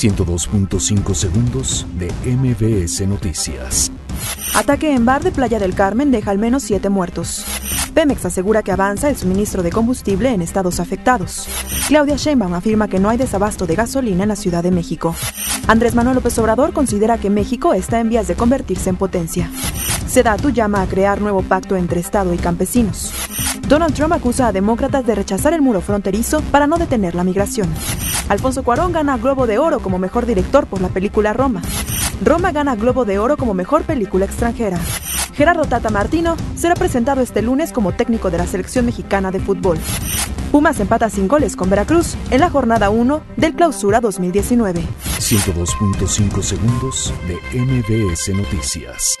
102.5 segundos de MBS Noticias. Ataque en bar de Playa del Carmen deja al menos siete muertos. Pemex asegura que avanza el suministro de combustible en estados afectados. Claudia Sheinbaum afirma que no hay desabasto de gasolina en la Ciudad de México. Andrés Manuel López Obrador considera que México está en vías de convertirse en potencia. Sedatu llama a crear nuevo pacto entre Estado y campesinos. Donald Trump acusa a demócratas de rechazar el muro fronterizo para no detener la migración. Alfonso Cuarón gana Globo de Oro como mejor director por la película Roma. Roma gana Globo de Oro como mejor película extranjera. Gerardo Tata Martino será presentado este lunes como técnico de la selección mexicana de fútbol. Pumas empata sin goles con Veracruz en la jornada 1 del Clausura 2019. 102.5 segundos de MBS Noticias.